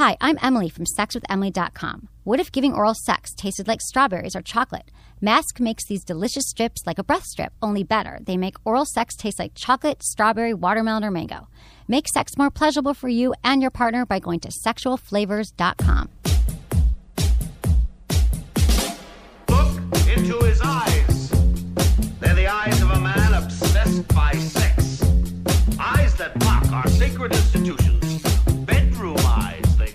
Hi, I'm Emily from SexWithEmily.com. What if giving oral sex tasted like strawberries or chocolate? Mask makes these delicious strips like a breath strip, only better. They make oral sex taste like chocolate, strawberry, watermelon, or mango. Make sex more pleasurable for you and your partner by going to sexualflavors.com. Look into his eyes. They're the eyes of a man obsessed by sex. Eyes that mock our sacred institutions.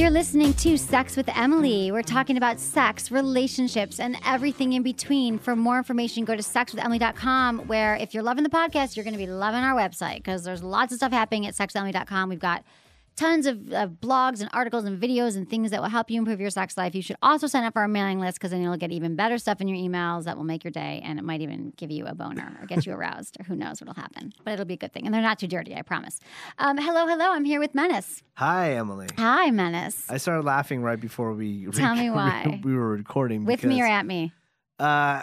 You're listening to Sex with Emily. We're talking about sex, relationships, and everything in between. For more information, go to sexwithemily.com, where if you're loving the podcast, you're going to be loving our website because there's lots of stuff happening at sexwithemily.com. We've got tons of, of blogs and articles and videos and things that will help you improve your sex life. You should also sign up for our mailing list because then you'll get even better stuff in your emails that will make your day and it might even give you a boner or get you aroused or who knows what'll happen. But it'll be a good thing. And they're not too dirty, I promise. Um, hello, hello. I'm here with Menace. Hi, Emily. Hi, Menace. I started laughing right before we Tell me why. we were recording with me or at me? uh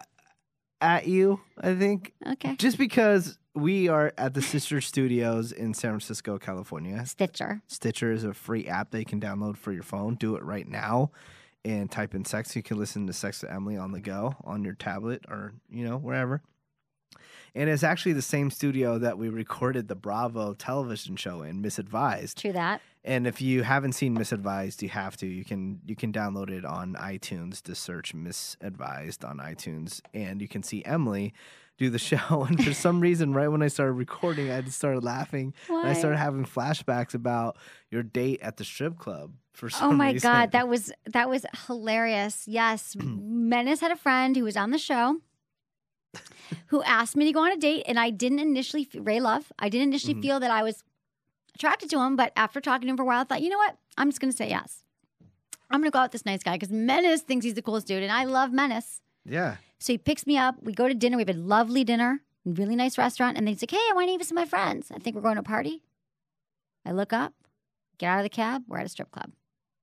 at you, I think. Okay. Just because we are at the Stitcher Studios in San Francisco, California. Stitcher. Stitcher is a free app that you can download for your phone. Do it right now and type in sex. You can listen to Sex with Emily on the go on your tablet or, you know, wherever. And it's actually the same studio that we recorded the Bravo television show in, Miss Advised. True that. And if you haven't seen Miss Advised, you have to. You can you can download it on iTunes to search Miss Advised on iTunes, and you can see Emily do the show. And for some reason, right when I started recording, I just started laughing. And I started having flashbacks about your date at the strip club. For some Oh my reason. god, that was that was hilarious. Yes, Menace had a friend who was on the show who asked me to go on a date, and I didn't initially f- Ray Love. I didn't initially Mhm. feel that I was attracted to him, but after talking to him for a while, I thought, you know what? I'm just going to say yes. I'm going to go out with this nice guy because Menace thinks he's the coolest dude, and I love Menace. yeah. So he picks me up. We go to dinner. We have a lovely dinner, really nice restaurant. And then he's like, hey, I want to eat with some of my friends. I think we're going to a party. I look up, get out of the cab. We're at a strip club.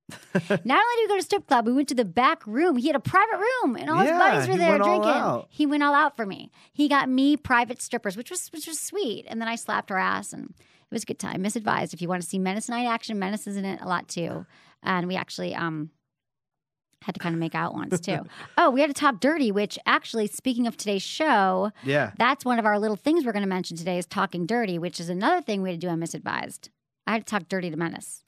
Not only did we go to a strip club, we went to the back room. He had a private room, and all his buddies were there drinking. He went all out for me. He got me private strippers, which was which was sweet. And then I slapped her ass, and it was a good time. Miss Advised. If you want to see Menace Night action, Menace is in it a lot too. And we actually um had to kind of make out once too. oh, we had to talk dirty, which actually, speaking of today's show, Yeah. that's one of our little things we're going to mention today is talking dirty, which is another thing we had to do on Miss Advised. I had to talk dirty to Menace.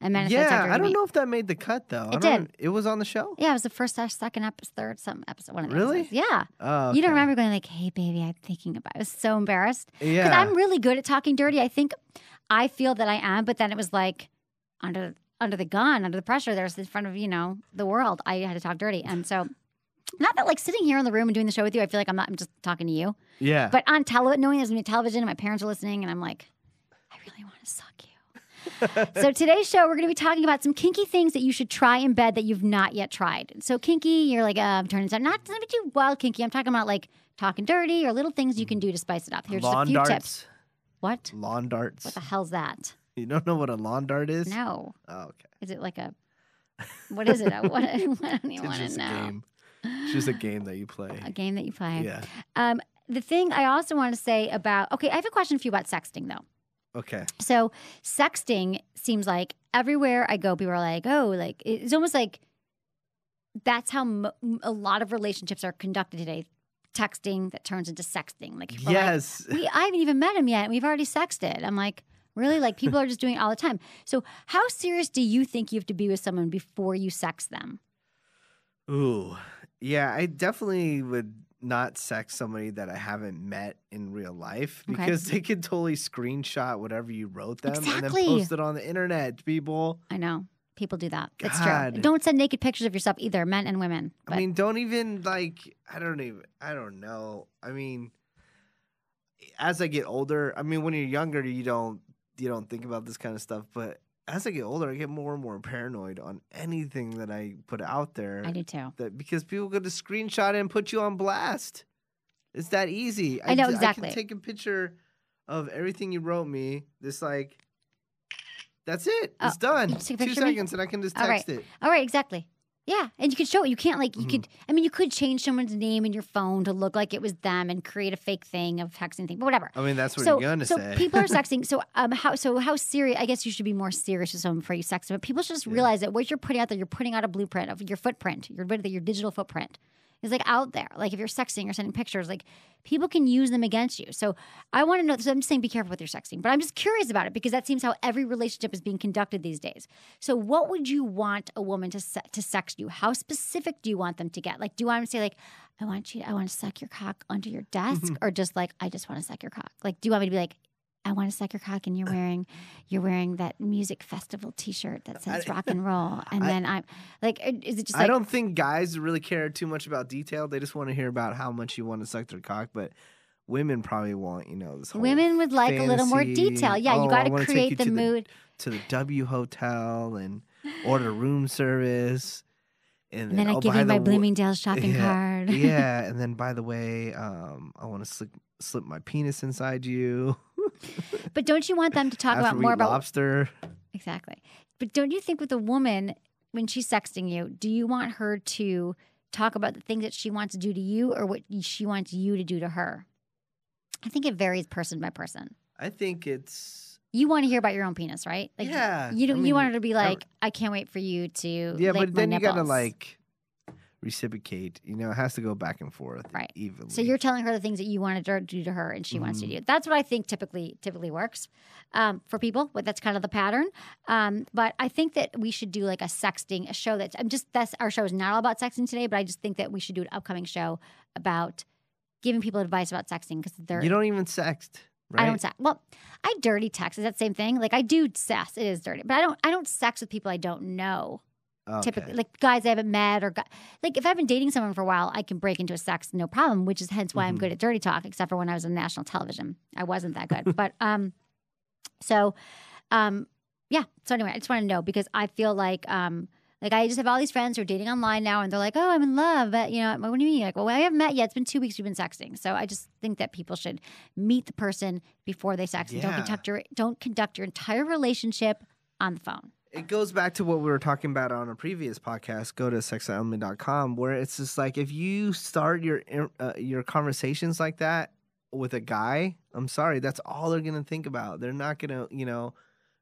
And Menace had to Yeah. dirty I don't know if that made the cut though. It don't- did. It was on the show. Yeah, it was the first, second episode, third, some episode, one of the Really? episodes. Yeah. Oh, You don't remember going like, "Hey, baby, I'm thinking about." It. I was so embarrassed Yeah. because I'm really good at talking dirty. I think I feel that I am, but then it was like under under the gun, under the pressure. There's in front of you know the world. I had to talk dirty, and so not that like sitting here in the room and doing the show with you. I feel like I'm not. I'm just talking to you, yeah. but on television, knowing there's gonna be television and my parents are listening, and I'm like, I really want to suck you. so today's show, we're going to be talking about some kinky things that you should try in bed that you've not yet tried. So kinky, you're like, uh, I'm turning down. Not doesn't be too wild kinky. I'm talking about like talking dirty or little things you can do to spice it up. Here's just a few darts. tips. What? Lawn darts. What the hell's that? You don't know what a lawn dart is? No. Oh, okay. Is it like a? What is it? I, what, I don't even want just to a know. game. It's just a game that you play. A game that you play. Yeah. Um, the thing I also want to say about okay, I have a question for you about sexting though. Okay. So sexting seems like everywhere I go, people are like, oh, like it's almost like that's how mo- a lot of relationships are conducted today. Texting that turns into sexting. Like, are like, Yes. we, I haven't even met him yet. and We've already sexted. I'm like, really? Like people are just doing it all the time. So how serious do you think you have to be with someone before you sex them? Ooh. Yeah, I definitely would not sex somebody that I haven't met in real life Okay. because they could totally screenshot whatever you wrote them and then post it on the internet, people. I know people do that. It's God. true. Don't send naked pictures of yourself either, men and women. I mean, don't even like I don't even I don't know. I mean, as I get older, I mean when you're younger you don't you don't think about this kind of stuff, but as I get older, I get more and more paranoid on anything that I put out there. I do too. That because people go to screenshot it and put you on blast. It's that easy. I know, d- I exactly. can take a picture of everything you wrote me. This like, that's it. Oh, It's done. you just take a Two picture of me? seconds, and I can just All right. text it. All right, exactly. Yeah, and you could show it. You can't like you Mm-hmm. could. I mean, you could change someone's name in your phone to look like it was them and create a fake thing of texting thing, but whatever. I mean, that's what so, you're gonna so say. people are sexting. So, um, how so how serious? I guess you should be more serious with someone before you sext them. But people should just realize that what you're putting out there, you're putting out a blueprint of your footprint, your your digital footprint is like out there. Like if you're sexting or sending pictures, like people can use them against you. So I want to know. So I'm just saying, be careful with your sexting. But I'm just curious about it because that seems how every relationship is being conducted these days. So what would you want a woman to se- to sext you? How specific do you want them to get? Like, do you want them to say like, I want you, I want to suck your cock under your desk, mm-hmm. or just like, I just want to suck your cock? Like, do you want me to be like? I want to suck your cock, and you're wearing, you're wearing that music festival T-shirt that says rock and roll, and then I'm like, is it just like I don't think guys really care too much about detail. They just want to hear about how much you want to suck their cock. But women probably want, you know, this whole Women would like a little more detail. Yeah, you "Oh, got to create you the to mood. to the W Hotel and order room service. And, And then I oh, give you my Bloomingdale's shopping yeah, card. yeah, and then by the way, um, I want to slip slip my penis inside you. But don't you want them to talk After about more about lobster. exactly? But don't you think with a woman when she's sexting you, do you want her to talk about the things that she wants to do to you, or what she wants you to do to her? I think it varies person by person. I think it's You want to hear about your own penis, right? Like, Yeah, You I don't. you want her to be like, I can't wait for you to. yeah, but then you gotta like reciprocate. You know, it has to go back and forth Right. evenly. So you're telling her the things that you wanted to do to her, and she wants to Mm-hmm. do. That's what I think typically typically works um, for people. But that's kind of the pattern. Um, but I think that we should do like a sexting, a show that's. I'm just that's our show is not all about sexting today, but I just think that we should do an upcoming show about giving people advice about sexting because they're. you don't even sext, right? I don't sex. Well, I dirty text. Is that same thing? Like I do sex. It is dirty, but I don't. I don't sex with people I don't know Okay. typically like guys I haven't met or like if I've been dating someone for a while, I can break into a sex no problem, which is hence why I'm Mm-hmm. good at dirty talk, except for when I was on national television. I wasn't that good. but um so um yeah. So anyway, I just want to know because I feel like um like I just have all these friends who are dating online now and they're like, Oh, I'm in love. But you know, what do you mean? Like, well, I haven't met yet. It's been two weeks we've been sexting. So I just think that people should meet the person before they sex and don't conduct your don't conduct your entire relationship on the phone. It goes back to what we were talking about on a previous podcast. Go to sexelement.com where it's just like if you start your uh, your conversations like that with a guy, I'm sorry, that's all they're gonna think about. They're not gonna, you know,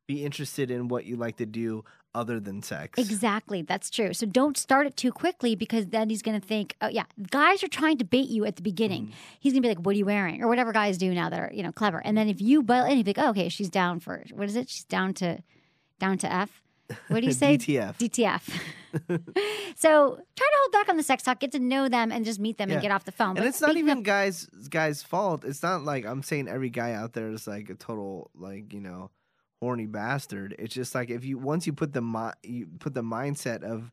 be interested in what you like to do other than sex. Exactly. That's true. So don't start it too quickly because then he's going to think, oh, yeah, guys are trying to bait you at the beginning. He's going to be like, what are you wearing? Or whatever guys do now that are, you know, clever. And then if you, but, and be like, oh, okay, she's down for, what is it? She's down to, down to F. What do you say? DTF. DTF. so try to hold back on the sex talk, get to know them and just meet them Yeah. and get off the phone. And But it's not even of- guys guys' fault. It's not like I'm saying every guy out there is like a total like you know horny bastard. It's just like if you once you put the mi- you put the mindset of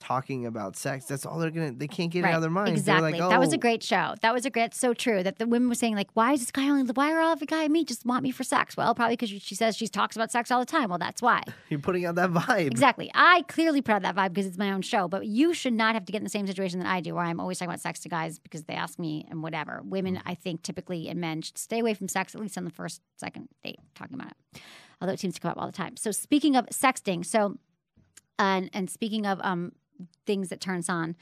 talking about sex, that's all they're gonna. They can't get it out of their minds. Exactly. Like, That was a "Oh, great show. That was a great. So true that the women were saying like, why is this guy only? Why are all every guy I meet just want me for sex? Well, probably because she says she talks about sex all the time. Well, that's why. You're putting out that vibe. Exactly. I clearly put out that vibe because it's my own show, but you should not have to get in the same situation that I do, where I'm always talking about sex to guys because they ask me and whatever. Women, I think, typically and men should stay away from sex at least on the first, second date, talking about it. Although it seems to come up all the time. So speaking of sexting, so and and speaking of um things that turns on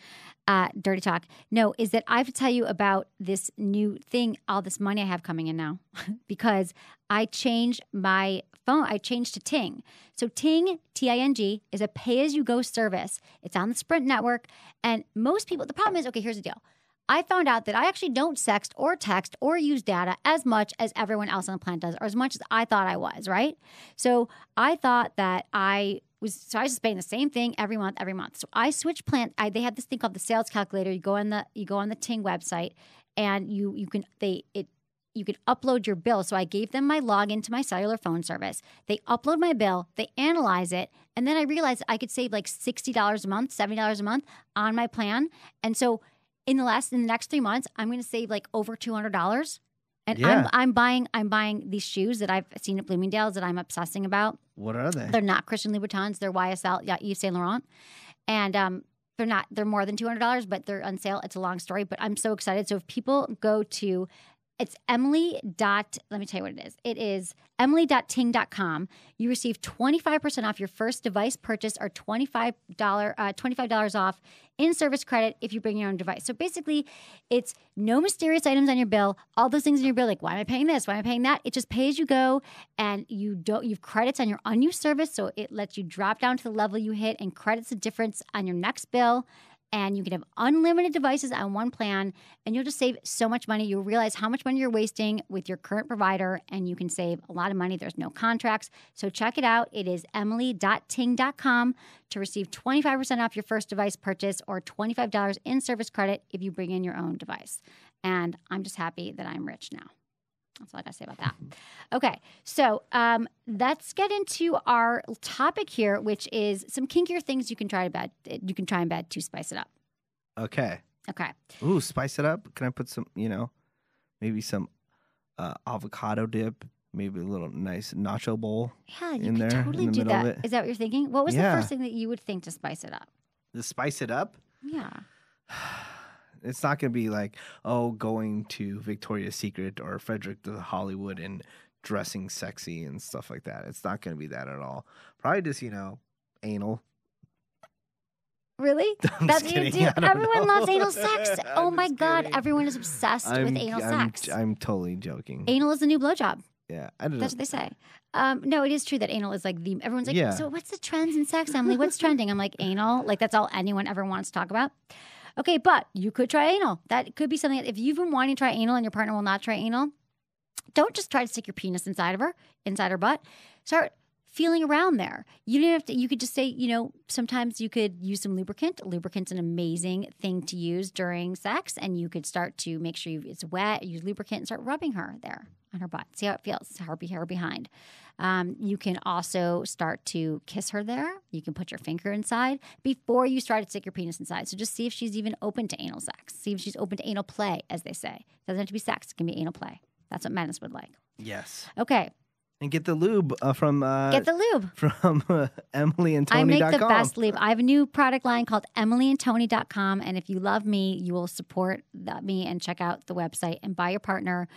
uh dirty talk. No is that i have to tell you about this new thing all this money i have coming in now because i changed my phone i changed to ting. So ting t-i-n-g is a pay-as-you-go service. It's on the sprint network and most people the problem is okay here's the deal. I found out that I actually don't sext or text or use data as much as everyone else on the planet does, or as much as I thought I was, right? So I thought that I was, so I was just paying the same thing every month, every month. So I switched plan. I, they have this thing called the sales calculator. You go on the, you go on the Ting website, and you you can they it you can upload your bill. So I gave them my login to my cellular phone service. They upload my bill, they analyze it, and then I realized I could save like $60 a month, $70 a month on my plan. And so in the last in the next three months, I'm gonna save like over $200. And Yeah. I'm I'm buying I'm buying these shoes that I've seen at Bloomingdale's that I'm obsessing about. What are they? They're not Christian Louboutins. They're YSL, yeah, Yves Saint Laurent, and um, they're not. They're more than two hundred dollars, but they're on sale. It's a long story, but I'm so excited. So if people go to, it's Emily dot. Let me tell you what it is. It is Emily.ting.com. You receive twenty five percent off your first device purchase, or twenty five dollar uh, twenty five dollars off in service credit if you bring your own device. So basically, it's no mysterious items on your bill. All those things in your bill, like why am I paying this? Why am I paying that? It just pay as you go, and you don't. You've credits on your unused service, so it lets you drop down to the level you hit and credits the difference on your next bill. And you can have unlimited devices on one plan, and you'll just save so much money. You'll realize how much money you're wasting with your current provider, and you can save a lot of money. There's no contracts. So check it out. It is emily.ting.com to receive 25% off your first device purchase or $25 in service credit if you bring in your own device. And I'm just happy that I'm rich now. That's all I got to say about that. Okay, so um, let's get into our topic here, which is some kinkier things you can try to bed. You can try in bed to spice it up. Okay. Okay, Ooh, spice it up. Can I put some, you know, maybe some uh, avocado dip, maybe a little nice nacho bowl yeah, you in could there, in totally the do that. that what you're thinking? What was Yeah. the first thing that you would think to spice it up? to spice it up? Yeah, It's not going to be like, oh, going to Victoria's Secret or Frederick to Hollywood and dressing sexy and stuff like that. It's not going to be that at all. Probably just, you know, anal. really? That's what you do. Everyone know. loves anal sex. Oh my god, kidding. everyone is obsessed I'm, with anal I'm, sex. I'm totally joking. anal is the new blowjob. yeah, I don't That's know. what they say. Um, no, it is true that anal is like the everyone's like, Yeah. so what's the trends in sex, Emily? What's trending? I'm like, anal. Like that's all anyone ever wants to talk about. Okay, but you could try anal. That could be something. That if you've been wanting to try anal and your partner will not try anal, don't just try to stick your penis inside of her, inside her butt. Start feeling around there. You didn't have to. You could just say, you know, sometimes you could use some lubricant. Lubricant's an amazing thing to use during sex, and you could start to make sure you, it's wet. Use lubricant and start rubbing her there on her butt. See how it feels. Her, her behind. Um, you can also start to kiss her there. You can put your finger inside before you start to stick your penis inside. So just see if she's even open to anal sex. See if she's open to anal play, as they say. It doesn't have to be sex. It can be anal play. That's what Menace would like. yes. Okay, And get the lube uh, from uh, get the lube. from uh, Emily and Tony. I make the best lube. I have a new product line called emilyandtony.com. And if you love me, you will support the, me and check out the website and buy your partner,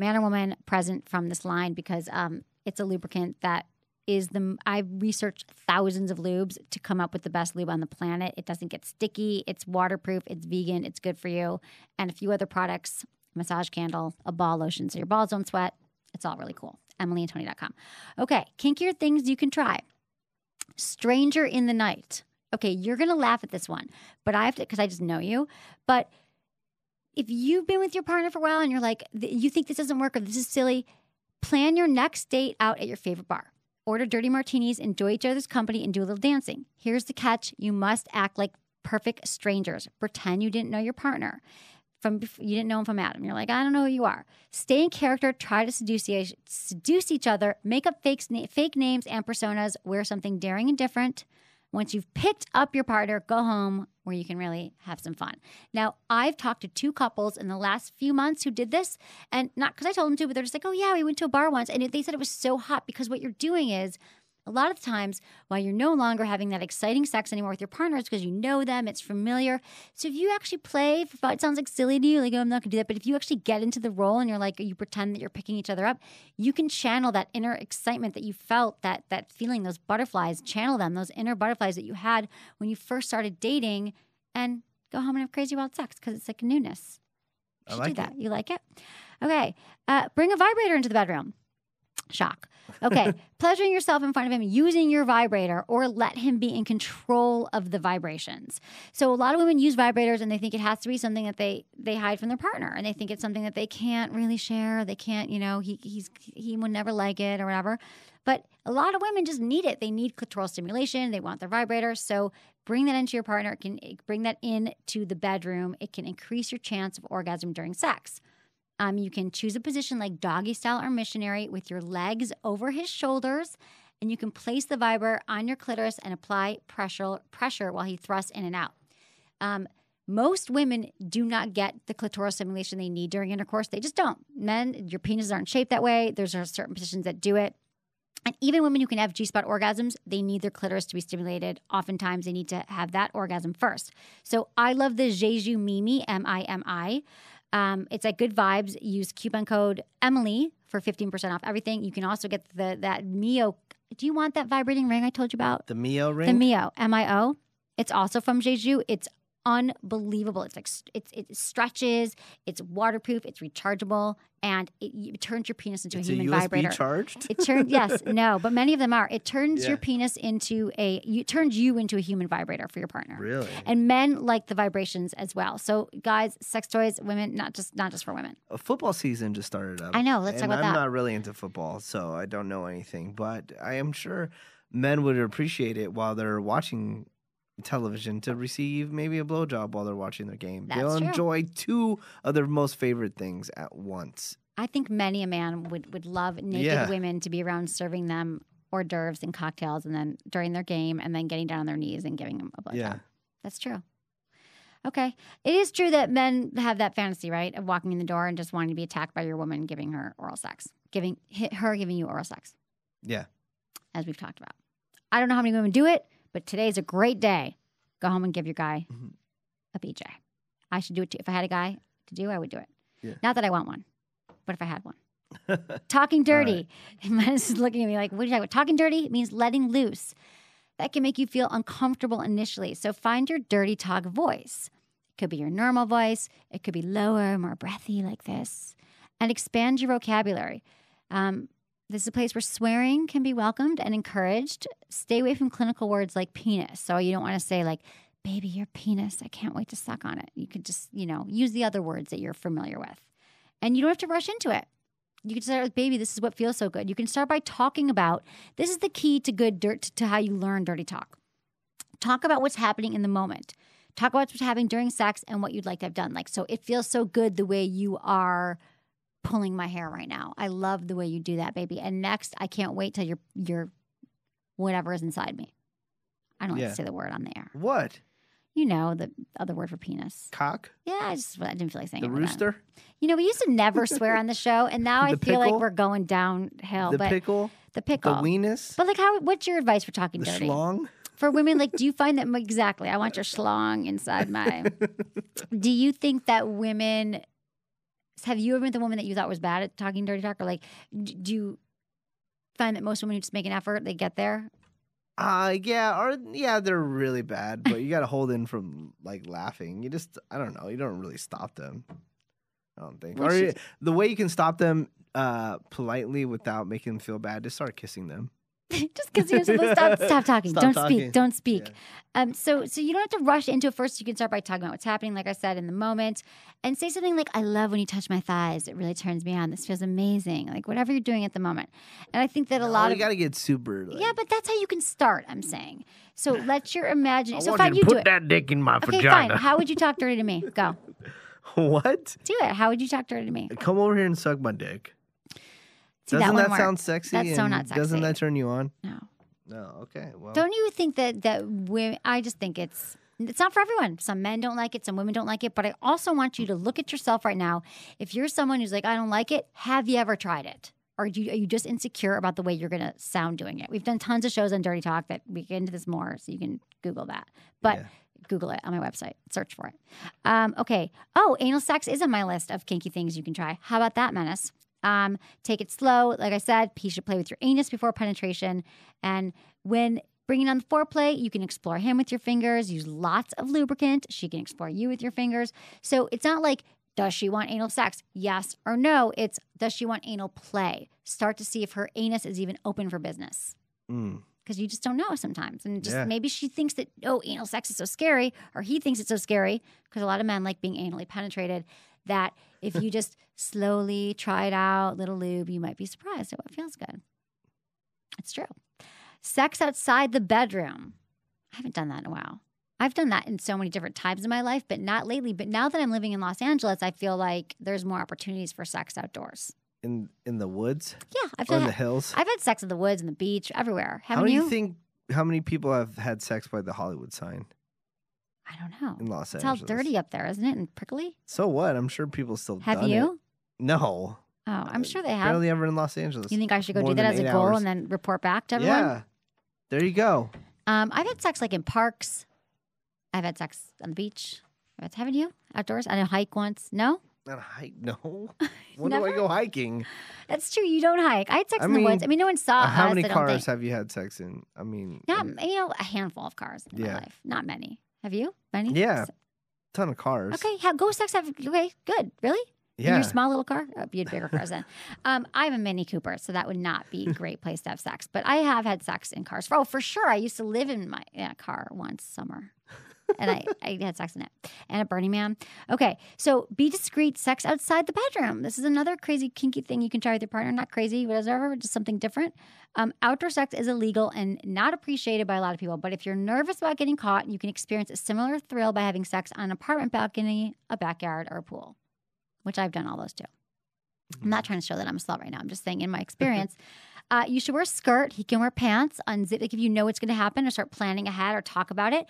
man or woman, present from this line because um, it's a lubricant that is the I've researched thousands of lubes to come up with the best lube on the planet. It doesn't get sticky, it's waterproof, it's vegan, it's good for you, and a few other products, massage candle, a ball lotion so your balls don't sweat. It's all really cool. EmilyandTony.com. Okay, kinkier things you can try. Stranger in the night. Okay, you're gonna laugh at this one, but I have to because I just know you. But if you've been with your partner for a while and you're like, you think this doesn't work or this is silly, plan your next date out at your favorite bar. Order dirty martinis, enjoy each other's company, and do a little dancing. Here's the catch you must act like perfect strangers. Pretend you didn't know your partner. From you didn't know him from Adam. You're like, I don't know who you are. Stay in character. Try to seduce, each- seduce each other. Make up fake, fake names and personas. Wear something daring and different. Once you've picked up your partner, go home where you can really have some fun. Now, I've talked to two couples in the last few months who did this, and not because I told them to, but they're just like, oh, yeah, we went to a bar once. And they said it was so hot because what you're doing is a lot of times while you're no longer having that exciting sex anymore with your partner partners because you know them, it's familiar. So if you actually play, it sounds like silly to you, like, oh, I'm not gonna do that. But if you actually get into the role and you're like, you pretend that you're picking each other up, you can channel that inner excitement that you felt, that that feeling, those butterflies, channel them, those inner butterflies that you had when you first started dating, and go home and have crazy wild sex because it's like newness. I You should like do that. You like it? Okay. Uh, bring a vibrator into the bedroom. Shock. Okay. Pleasuring yourself in front of him using your vibrator or let him be in control of the vibrations. So a lot of women use vibrators and they think it has to be something that they they hide from their partner and they think it's something that they can't really share. They can't, you know, he he's he would never like it or whatever. But a lot of women just need it. They need clitoral stimulation. They want their vibrator. So bring that into your partner. It can bring that into the bedroom. It can increase your chance of orgasm during sex. Um, you can choose a position like doggy style or missionary with your legs over his shoulders, and you can place the vibrator on your clitoris and apply pressure pressure while he thrusts in and out. Um, Most women do not get the clitoral stimulation they need during intercourse. They just don't. Men, your penises aren't shaped that way. There's certain positions that do it. And even women who can have G spot orgasms, they need their clitoris to be stimulated. Oftentimes, they need to have that orgasm first. So I love the Je Joue Mimi, M I M I. Um, it's at Good Vibes. Use coupon code Emily for 15% off everything. You can also get the that Mio. Do you want that vibrating ring I told you about? The Mio ring. The Mio, M I O. It's also from Je Joue. It's unbelievable. It's like it's it stretches. It's waterproof. It's rechargeable, and it, it turns your penis into it's a human USB vibrator. charged. It turns yes, no, but many of them are. It turns Yeah. your penis into a you turns you into a human vibrator for your partner. really? And men like the vibrations as well. So guys, sex toys, women, not just not just for women. A football season just started up. I know, let's talk about I'm that. not really into football, so I don't know anything. But I am sure men would appreciate it while they're watching television to receive maybe a blowjob while they're watching their game. That's They'll true. enjoy two of their most favorite things at once. I think many a man would would love naked Yeah. women to be around serving them hors d'oeuvres and cocktails and then during their game and then getting down on their knees and giving them a blowjob. Yeah. That's true. Okay. It is true that men have that fantasy, right? Of walking in the door and just wanting to be attacked by your woman giving her oral sex. Giving hit her giving you oral sex, Yeah. as we've talked about. I don't know how many women do it, but today's a great day. Go home and give your guy Mhm. a BJ. I should do it too. If I had a guy to do, I would do it. Yeah. Not that I want one, but if I had one. Talking dirty. This is looking at me like, what are you talking about? Talking dirty means letting loose. That can make you feel uncomfortable initially. So find your dirty talk voice. It could be your normal voice, it could be lower, more breathy like this, and expand your vocabulary. Um, this is a place where swearing can be welcomed and encouraged. Stay away from clinical words like penis. So you don't want to say like, baby, your penis, I can't wait to suck on it. You could just, you know, use the other words that you're familiar with. And you don't have to rush into it. You can start with, baby, this is what feels so good. You can start by talking about this is the key to good dirt to how you learn dirty talk. Talk about what's happening in the moment. Talk about what's happening during sex and what you'd like to have done. Like, so it feels so good the way you are pulling my hair right now. I love the way you do that, baby. And next, I can't wait till you're you're whatever is inside me. I don't like Yeah. to say the word on the air. What? You know the other word for penis. Cock? Yeah, I just I didn't feel like saying The it. but rooster? You know, we used to never swear on the show, and now I The feel like pickle? we're going downhill. But the but pickle? the pickle, The weenus? But like, how? What's your advice for talking the dirty schlong? for women? Like, do you find that exactly? I want your schlong inside my. do you think that women? Have you ever met the woman that you thought was bad at talking dirty talk, or like, do you find that most women who just make an effort, they get there? Uh yeah, or yeah, they're really bad, but you gotta hold in from like laughing. You just I don't know, you don't really stop them. I don't think. Well, or she's- the way you can stop them uh politely without making them feel bad, just start kissing them. just because you're supposed to stop, stop talking. Stop don't talking. speak. Don't speak. Yeah. Um, so so you don't have to rush into it first. You can start by talking about what's happening, like I said, in the moment, and say something like, "I love when you touch my thighs. It really turns me on. This feels amazing." Like whatever you're doing at the moment. And I think that a No, lot you of gotta get super like, yeah, but that's how you can start. I'm saying. So let your imagination. So I fine, you you to do put it. that dick in my Okay, vagina. fine. How would you talk dirty to me? Go what? do it. How would you talk dirty to me? Come over here and suck my dick. See, doesn't that, that, sound sexy? That's so not Doesn't that turn you on? No. No. Okay. Well. Don't you think that that women? I just think it's it's not for everyone. Some men don't like it, some women don't like it. But I also want you to look at yourself right now. If you're someone who's like, I don't like it, have you ever tried it? Or do you, are you just insecure about the way you're going to sound doing it? We've done tons of shows on Dirty Talk that we get into this more, so you can Google that. But Yeah. Google it on my website. Search for it. Um, okay. Oh, anal sex is on my list of kinky things you can try. How about that, Menace? Um, take it slow. Like I said, he should play with your anus before penetration. And when bringing on the foreplay, you can explore him with your fingers. Use lots of lubricant. She can explore you with your fingers. So it's not like, does she want anal sex? Yes or no. It's, does she want anal play? Start to see if her anus is even open for business Mm. because you just don't know sometimes. And just Yeah. maybe she thinks that, oh, anal sex is so scary, or he thinks it's so scary because a lot of men like being anally penetrated. That if you just slowly try it out, little lube, you might be surprised at what feels good. It's true. Sex outside the bedroom. I haven't done that in a while. I've done that in so many different times in my life, but not lately. But now that I'm living in Los Angeles, I feel like there's more opportunities for sex outdoors. In in the woods Yeah, I've or in done. the hills. I've had sex in the woods, in the beach, everywhere. How Haven't do you? you think? How many people have had sex by the Hollywood sign? I don't know. in Los It's all dirty up there, isn't it? And prickly. So what? I'm sure people still Have it. No, Oh, I'm sure they have. barely ever in Los Angeles. You think I should go More do that than as a eight goal hours. and then report back to everyone? Yeah, there you go. Um, I've had sex like in parks. I've had sex on the beach. Had- Haven't you? Outdoors? I did a hike once. No? Not a hike. No. when do I Never? go hiking? That's true. You don't hike. I had sex I in the woods. I mean, no one saw Uh, How us. many I don't cars think. have you had sex in? I mean, Not, in- you know, a handful of cars in my Yeah. life. Not many. Have you? Many? Yeah. ton of cars. Okay, ha- go sex. Have, okay, good. Really? In Yeah. your small little car? Oh, you had bigger cars then. Um, I have a Mini Cooper, so that would not be a great place to have sex. But I have had sex in cars. Oh, for sure. I used to live in my yeah, car once summer. and I, I had sex in it. And a Burning Man. Okay, so be discreet. Sex outside the bedroom. This is another crazy kinky thing you can try with your partner. Not crazy, whatever, just something different. Um, outdoor sex is illegal and not appreciated by a lot of people. But if you're nervous about getting caught, you can experience a similar thrill by having sex on an apartment balcony, a backyard, or a pool, which I've done all those too. I'm not trying to show that I'm a slut right now. I'm just saying, in my experience, uh, you should wear a skirt. He can wear pants. Unzip, like if you know what's going to happen, or start planning ahead or talk about it.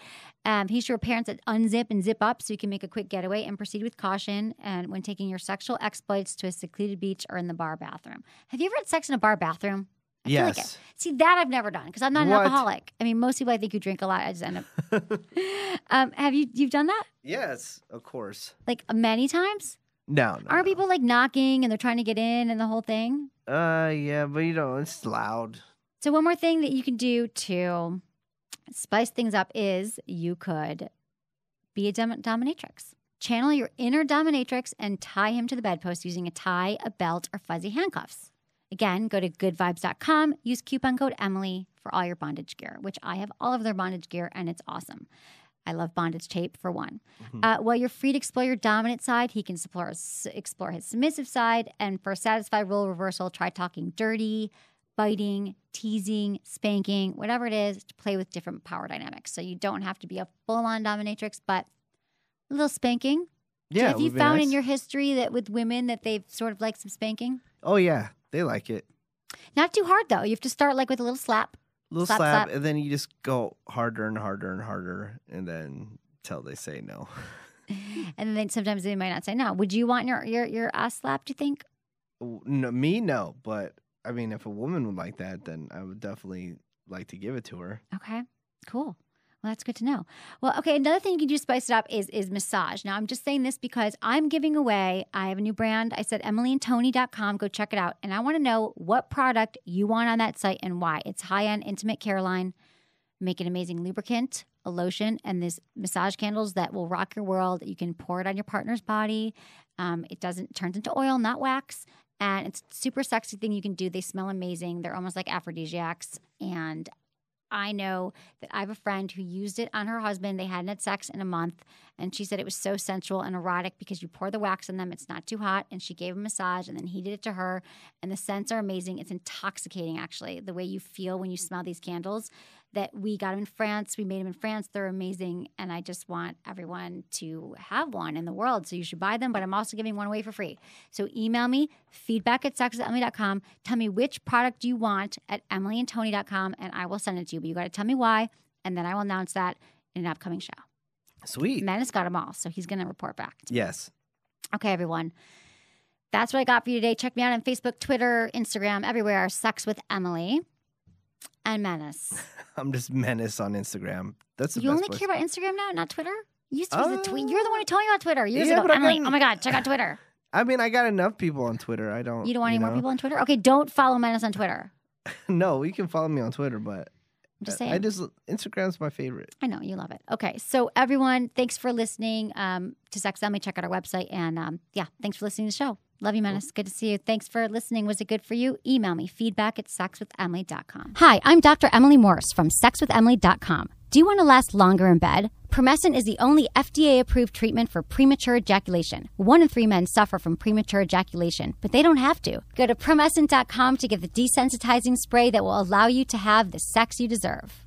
Um, he should wear pants that unzip and zip up so you can make a quick getaway and proceed with caution. And when taking your sexual exploits to a secluded beach or in the bar bathroom, have you ever had sex in a bar bathroom? I like Yes. it- see that I've never done because I'm not an What? alcoholic. I mean, most people I think who drink a lot, I just end up. um, have you you've done that yes, of course. like many times? No, no. Aren't no. people like knocking and they're trying to get in and the whole thing? Uh, yeah, but you know, it's loud. So one more thing that you can do to spice things up is you could be a dom- dominatrix. Channel your inner dominatrix and tie him to the bedpost using a tie, a belt, or fuzzy handcuffs. Again, go to goodvibes.com, use coupon code Emily for all your bondage gear, which I have all of their bondage gear and it's awesome. I love bondage tape for one. Uh, while you're free to explore your dominant side, he can explore, explore his submissive side. And for a satisfied role reversal, try talking dirty, biting, teasing, spanking, whatever it is to play with different power dynamics. So you don't have to be a full on dominatrix, but a little spanking. Yeah. have you found nice. in your history that with women that they've sort of like some spanking? Oh yeah, they like it. Not too hard though. You have to start like with a little slap. Little Slap, slap, slap. and then you just go harder and harder and harder, and then till they say no. And then sometimes they might not say no. Would you want your your, your ass slapped, do you think? no, me, no. But I mean, if a woman would like that, then I would definitely like to give it to her. Okay, cool. Well, that's good to know. Well, okay, another thing you can do to spice it up is is massage. Now, I'm just saying this because I'm giving away. I have a new brand. I said emilyandtony.com. Go check it out, and I want to know what product you want on that site and why. It's high end intimate care line. Make an amazing lubricant, a lotion, and this massage candles that will rock your world. You can pour it on your partner's body. Um, it doesn't turns into oil, not wax, and it's super sexy thing you can do. They smell amazing. They're almost like aphrodisiacs, and I know that I have a friend who used it on her husband. They hadn't had sex in a month, and she said it was so sensual and erotic because you pour the wax on them. It's not too hot, and she gave a massage, and then he did it to her. And the scents are amazing. It's intoxicating, actually, the way you feel when you smell these candles. That we got them in France. We made them in France. They're amazing, and I just want everyone to have one in the world. So you should buy them. But I'm also giving one away for free. So email me feedback at sexwithemily.com. Tell me which product you want at emilyandtony.com, and I will send it to you. But you got to tell me why, and then I will announce that in an upcoming show. Sweet. Menace got them all, so he's going to report back. to me. Yes. Okay, everyone. That's what I got for you today. Check me out on Facebook, Twitter, Instagram, everywhere. Sex with Emily and Menace. I'm just menace on Instagram. That's the you only place. care about Instagram now, not Twitter? You used to be the Uh, tweet. You're the one who told me about Twitter years yeah, ago. but I Emily, got- oh my God, check out Twitter. I mean, I got enough people on Twitter. I don't. You don't want any more people on Twitter? Okay, don't follow Menace on Twitter. no, you can follow me on Twitter, but I'm just saying. I just Instagram's my favorite. I know you love it. Okay, so everyone, thanks for listening um, to Sex Emily. Check out our website, and um, yeah, thanks for listening to the show. Love you, Menace. Good to see you. Thanks for listening. Was it good for you? Email me feedback at sexwithemily.com. Hi, I'm Dr. Emily Morse from sexwithemily.com. Do you want to last longer in bed? Promescent is the only FDA approved treatment for premature ejaculation. One in three men suffer from premature ejaculation, but they don't have to. Go to promescent.com to get the desensitizing spray that will allow you to have the sex you deserve.